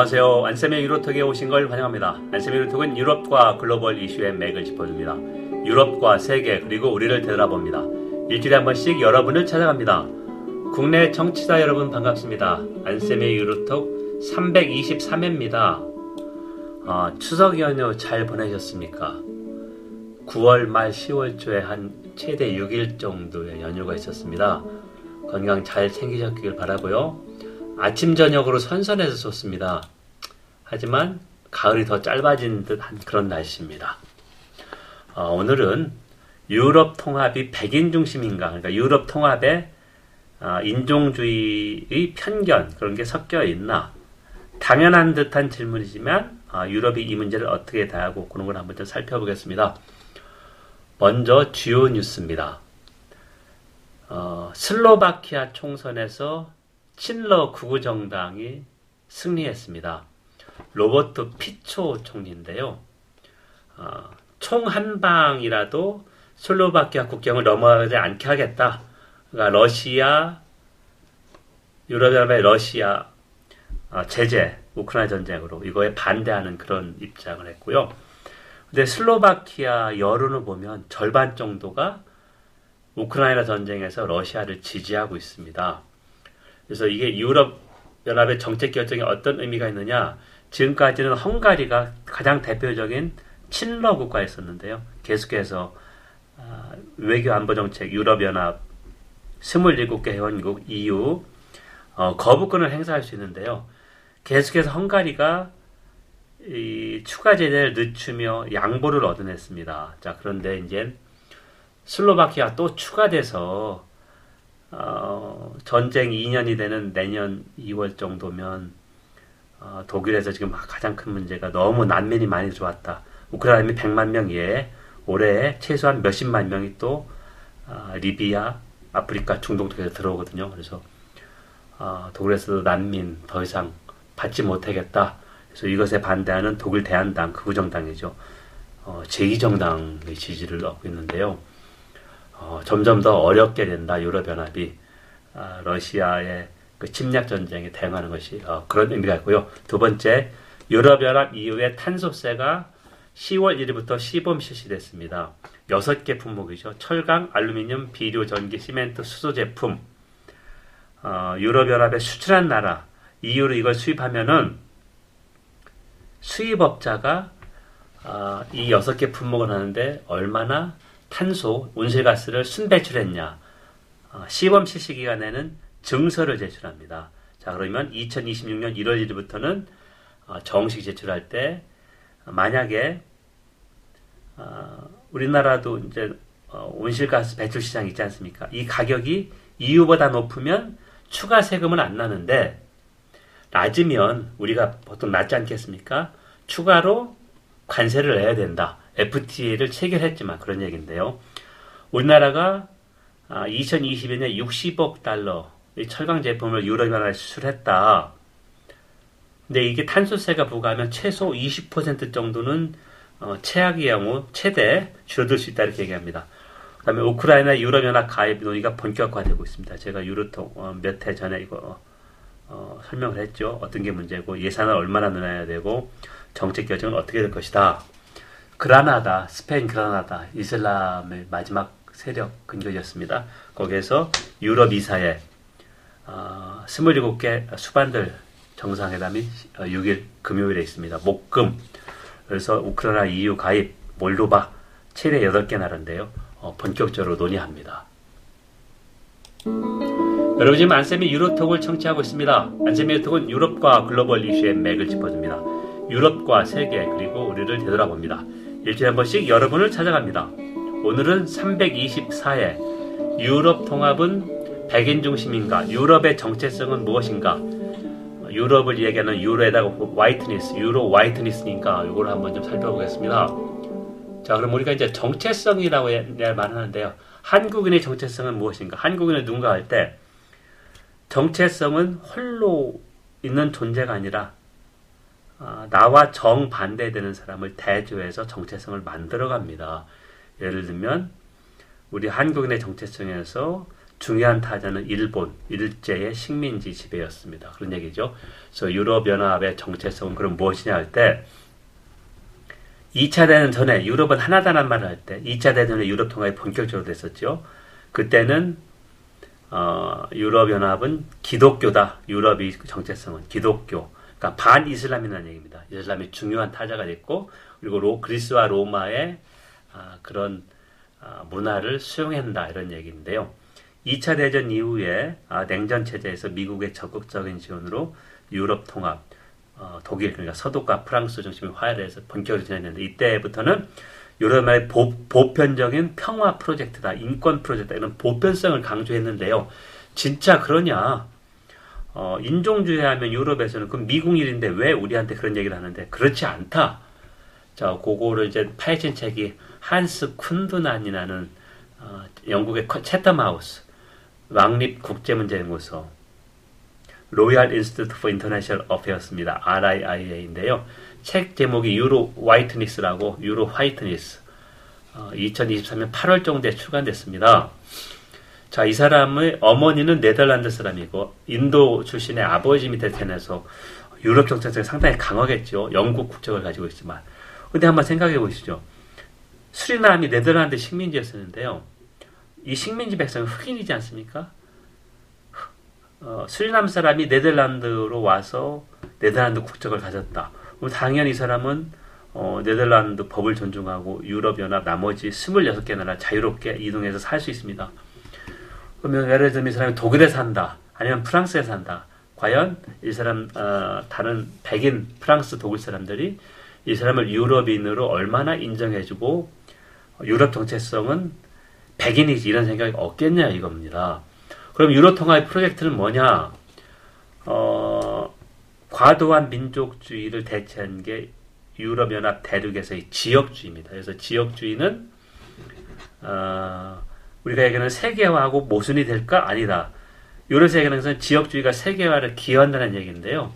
안녕하세요. 안쌤의 유로톡에 오신 걸 환영합니다. 안쌤의 유로톡은 유럽과 글로벌 이슈의 맥을 짚어줍니다. 유럽과 세계 그리고 우리를 되돌아봅니다. 일주일에 한 번씩 여러분을 찾아갑니다. 국내 청취자 여러분 반갑습니다. 안쌤의 유로톡 323회입니다. 아, 추석 연휴 잘 보내셨습니까? 9월 말 10월 초에 한 최대 6일 정도의 연휴가 있었습니다. 건강 잘 챙기셨길 바라고요. 아침 저녁으로 선선해서 좋습니다. 하지만 가을이 더 짧아진 듯한 그런 날씨입니다. 어, 오늘은 유럽 통합이 백인 중심인가, 그러니까 유럽 통합에 어, 인종주의의 편견 그런 게 섞여 있나? 당연한 듯한 질문이지만 어, 유럽이 이 문제를 어떻게 대하고 그런 걸 한번 좀 살펴보겠습니다. 먼저 주요 뉴스입니다. 어, 슬로바키아 총선에서 친러 구구정당이 승리했습니다. 로버트 피초 총리인데요. 어, 총한 방이라도 슬로바키아 국경을 넘어가지 않게 하겠다. 그러니까 러시아, 유럽연합의 러시아 어, 제재, 우크라이나 전쟁으로 이거에 반대하는 그런 입장을 했고요. 근데 슬로바키아 여론을 보면 절반 정도가 우크라이나 전쟁에서 러시아를 지지하고 있습니다. 그래서 이게 유럽 연합의 정책 결정에 어떤 의미가 있느냐? 지금까지는 헝가리가 가장 대표적인 친러 국가였었는데요. 계속해서 아, 외교 안보 정책 유럽 연합 27개 회원국 EU 어, 거부권을 행사할 수 있는데요. 계속해서 헝가리가 이 추가 제재를 늦추며 양보를 얻어냈습니다. 자, 그런데 이제 슬로바키아 또 추가돼서 어, 전쟁 2년이 되는 내년 2월 정도면 어, 독일에서 지금 가장 큰 문제가 너무 난민이 많이 들어왔다. 우크라이나이 100만 명 이에 올해 최소한 몇십만 명이 또 어, 리비아, 아프리카, 중동 쪽에서 들어오거든요. 그래서 어, 독일에서도 난민 더 이상 받지 못하겠다. 그래서 이것에 반대하는 독일 대한당 극우정당이죠. 어, 제2정당의 지지를 얻고 있는데요. 어, 점점 더 어렵게 된다. 유럽연합이 아, 러시아의 그 침략 전쟁에 대응하는 것이 어, 그런 의미가 있고요. 두 번째, 유럽연합 이후에 탄소세가 10월 1일부터 시범 실시됐습니다. 6개 품목이죠. 철강, 알루미늄, 비료, 전기, 시멘트, 수소 제품. 어, 유럽연합에 수출한 나라, EU로 이걸 수입하면은 수입업자가 어, 이 6개 품목을 하는데 얼마나 탄소, 온실가스를 순배출했냐. 어, 시범 실시 기간에는 증서를 제출합니다. 자, 그러면 2026년 1월 1일부터는 어, 정식 제출할 때 만약에 어, 우리나라도 이제 어, 온실가스 배출 시장 있지 않습니까? 이 가격이 EU보다 높으면 추가 세금은 안 나는데 낮으면 우리가 보통 낮지 않겠습니까? 추가로 관세를 내야 된다. FTA를 체결했지만 그런 얘기인데요. 우리나라가 2020년에 아, 60억 달러 철강 제품을 유럽연합에 수출했다. 근데 이게 탄소세가 부과하면 최소 20% 정도는 어, 최악의 경우 최대 줄어들 수 있다 이렇게 얘기합니다. 그다음에 우크라이나 유럽연합 가입 논의가 본격화되고 있습니다. 제가 유로통 어, 몇해 전에 이거 어, 설명을 했죠. 어떤 게 문제고 예산을 얼마나 늘어야 되고 정책 결정은 어떻게 될 것이다. 그라나다, 스페인 그라나다, 이슬람의 마지막 세력 근거였습니다. 거기에서 유럽 이사회 어, 27개 수반들 정상회담이 6일 어, 금요일에 있습니다. 목금. 그래서 우크라이나 EU 가입, 몰도바 최대 8개 나라인데요. 어, 본격적으로 논의합니다. 여러분 지금 안쌤이 유로톡을 청취하고 있습니다. 안쌤의 유로톡은 유럽과 글로벌 이슈의 맥을 짚어줍니다. 유럽과 세계 그리고 우리를 되돌아봅니다. 일주일에 한 번씩 여러분을 찾아갑니다. 오늘은 324회 유럽 통합은 백인 중심인가? 유럽의 정체성은 무엇인가? 유럽을 얘기하는 유로에다가 화이트니스, 유로 화이트니스니까 이걸 한번 좀 살펴보겠습니다. 자, 그럼 우리가 이제 정체성이라고 말하는데요. 한국인의 정체성은 무엇인가? 한국인은 누군가 할 때 정체성은 홀로 있는 존재가 아니라 아, 나와 정반대되는 사람을 대조해서 정체성을 만들어 갑니다. 예를 들면 우리 한국인의 정체성에서 중요한 타자는 일본, 일제의 식민지 지배였습니다. 그런 얘기죠. 그래서 유럽연합의 정체성은 그럼 무엇이냐 할 때, 2차 대전 전에 유럽은 하나다란 말을 할 때, 2차 대전에 유럽 통합이 본격적으로 됐었죠. 그때는 어, 유럽연합은 기독교다. 유럽이 정체성은 기독교. 그러니까 반이슬람이라는 얘기입니다. 이슬람이 중요한 타자가 됐고, 그리고 로, 그리스와 로마의 아, 그런 아, 문화를 수용한다. 이런 얘기인데요. 2차 대전 이후에 아, 냉전 체제에서 미국의 적극적인 지원으로 유럽 통합, 어, 독일 그러니까 서독과 프랑스 중심의 화해를 해서 본격적으로 진행했는데 이때부터는 유럽의 보, 보편적인 평화 프로젝트다, 인권 프로젝트다 이런 보편성을 강조했는데요. 진짜 그러냐? 어, 인종주의 하면 유럽에서는 그 미국 일인데 왜 우리한테 그런 얘기를 하는데 그렇지 않다. 자, 그거를 이제 파헤친 책이 한스 쿤드나니라는 어, 영국의 채텀하우스 왕립 국제문제연구소 Royal Institute for International Affairs입니다. RIIA인데요. 책 제목이 Eurowhiteness라고 Eurowhiteness 어, 2023년 8월 정도에 출간됐습니다. 자, 이 사람의 어머니는 네덜란드 사람이고 인도 출신의 아버지 밑에 태어나서 유럽 정책이 상당히 강하겠죠. 영국 국적을 가지고 있지만. 근데 한번 생각해 보시죠. 수리남이 네덜란드 식민지였었는데요. 이 식민지 백성은 흑인이지 않습니까? 어, 수리남 사람이 네덜란드로 와서 네덜란드 국적을 가졌다. 그럼 당연히 이 사람은 어, 네덜란드 법을 존중하고 유럽연합 나머지 26개 나라 자유롭게 이동해서 살 수 있습니다. 그러면 예를 들면 이 사람이 독일에 산다. 아니면 프랑스에 산다. 과연 이 사람 어, 다른 백인 프랑스 독일 사람들이 이 사람을 유럽인으로 얼마나 인정해주고 유럽 정체성은 백인이지 이런 생각이 없겠냐 이겁니다. 그럼 유럽 통합 프로젝트는 뭐냐? 어, 과도한 민족주의를 대체한 게 유럽연합 대륙에서의 지역주의입니다. 그래서 지역주의는 어, 우리가 얘기하는 세계화하고 모순이 될까? 아니다. 세계에서는 지역주의가 세계화를 기여한다는 얘기인데요.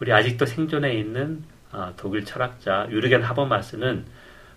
우리 아직도 생존해 있는 어, 독일 철학자 유르겐 하버마스는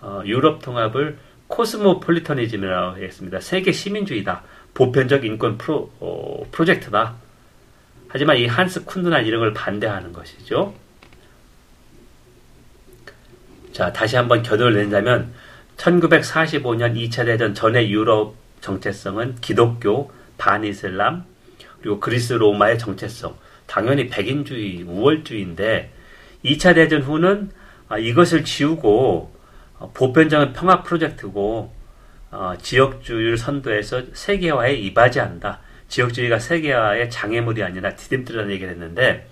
어, 유럽 통합을 코스모폴리터니즘이라고 했습니다. 세계 시민주의다. 보편적 인권 프로, 어, 프로젝트다. 하지만 이 한스 쿤드난 이런 걸 반대하는 것이죠. 자, 다시 한번 겨돌을 낸다면 1945년 2차 대전 전의 유럽 정체성은 기독교, 반이슬람, 그리고 그리스 로마의 정체성. 당연히 백인주의, 우월주의인데 2차 대전 후는 아, 이것을 지우고 어, 보편적인 평화 프로젝트고 어, 지역주의를 선도해서 세계화에 이바지한다. 지역주의가 세계화의 장애물이 아니라 디딤돌이라는 얘기를 했는데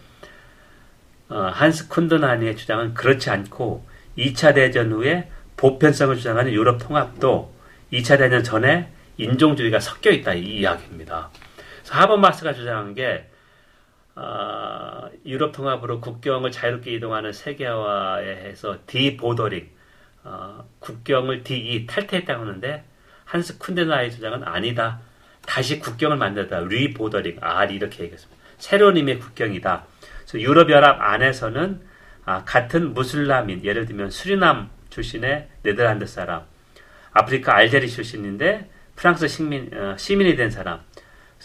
어, 한스 쿤드나니의 주장은 그렇지 않고 2차 대전 후에 보편성을 주장하는 유럽 통합도 2차 대전 전에 인종주의가 섞여 있다 이 이야기입니다. 그래서 하버마스가 주장한 게 어, 유럽 통합으로 국경을 자유롭게 이동하는 세계화에 의해서 debordering 어, 국경을 de 이 탈퇴했다고 하는데 한스 쿤드나니의 주장은 아니다. 다시 국경을 만들다. rebordering. 아, 이렇게 얘기했습니다. 새로운 의미의 국경이다. 그래서 유럽연합 안에서는 아, 같은 무슬람인, 예를 들면 수리남 출신의 네덜란드 사람, 아프리카 알제리 출신인데 프랑스 식민, 어, 시민이 된 사람,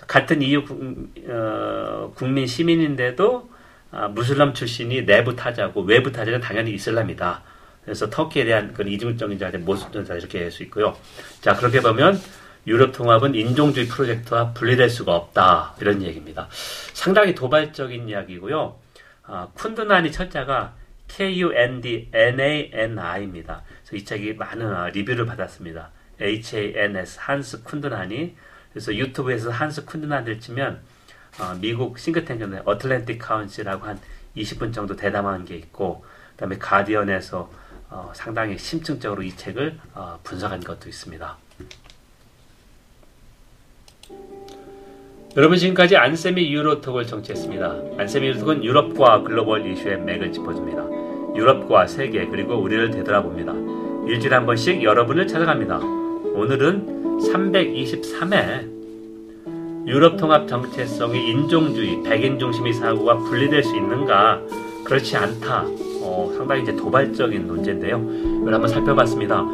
같은 EU 국, 어, 국민 시민인데도 아, 무슬람 출신이 내부 타자고 외부 타자는 당연히 이슬람이다. 그래서 터키에 대한 그런 이중적인 자세, 모습전자 이렇게 할 수 있고요. 자, 그렇게 보면 유럽 통합은 인종주의 프로젝트와 분리될 수가 없다. 이런 얘기입니다. 상당히 도발적인 이야기고요. 아, 쿤드나니 철자가 K-U-N-D-N-A-N-I입니다. 그래서 이 책이 많은 아, 리뷰를 받았습니다. H-A-N-S, 한스 쿤드나니. 그래서 유튜브에서 한스 쿤드나니를 치면 어, 미국 싱크탱크의 어틀랜틱 카운시라고 한 20분 정도 대담한 게 있고, 그 다음에 가디언에서 어, 상당히 심층적으로 이 책을 어, 분석한 것도 있습니다. 여러분 지금까지 안세미 유로톡을 정치했습니다. 안세미 유로톡은 유럽과 글로벌 이슈의 맥을 짚어줍니다. 유럽과 세계 그리고 우리를 되돌아봅니다. 일주일에 한 번씩 여러분을 찾아갑니다. 오늘은 323회 유럽 통합 정체성이 인종주의, 백인 중심의 사고가 분리될 수 있는가? 그렇지 않다. 어, 상당히 이제 도발적인 논제인데요. 이걸 한번 살펴봤습니다.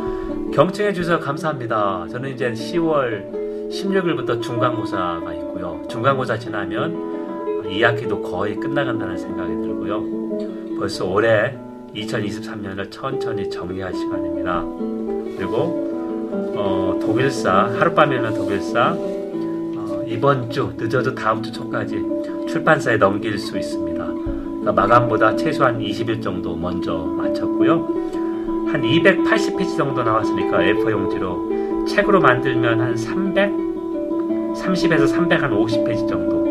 경청해 주셔서 감사합니다. 저는 이제 10월 16일부터 중간고사가 있고요. 중간고사 지나면 2학기도 거의 끝나간다는 생각이 들고요. 벌써 올해 2023년을 천천히 정리할 시간입니다. 그리고 어, 독일사 하룻밤에는 독일사 어, 이번 주 늦어도 다음 주 초까지 출판사에 넘길 수 있습니다. 그러니까 마감보다 최소한 20일 정도 먼저 마쳤고요. 한 280페이지 정도 나왔으니까 A4 용지로 책으로 만들면 한 300, 30에서 350페이지 정도.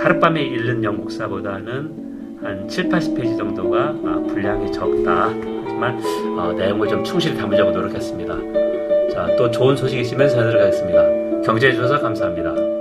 하룻밤에 읽는 영국사보다는 한 7, 80페이지 정도가 아, 분량이 적다. 하지만 어, 내용을 좀 충실히 담으려고 노력했습니다. 자, 또 좋은 소식 있으면 전해드리겠습니다. 경제해 주셔서 감사합니다.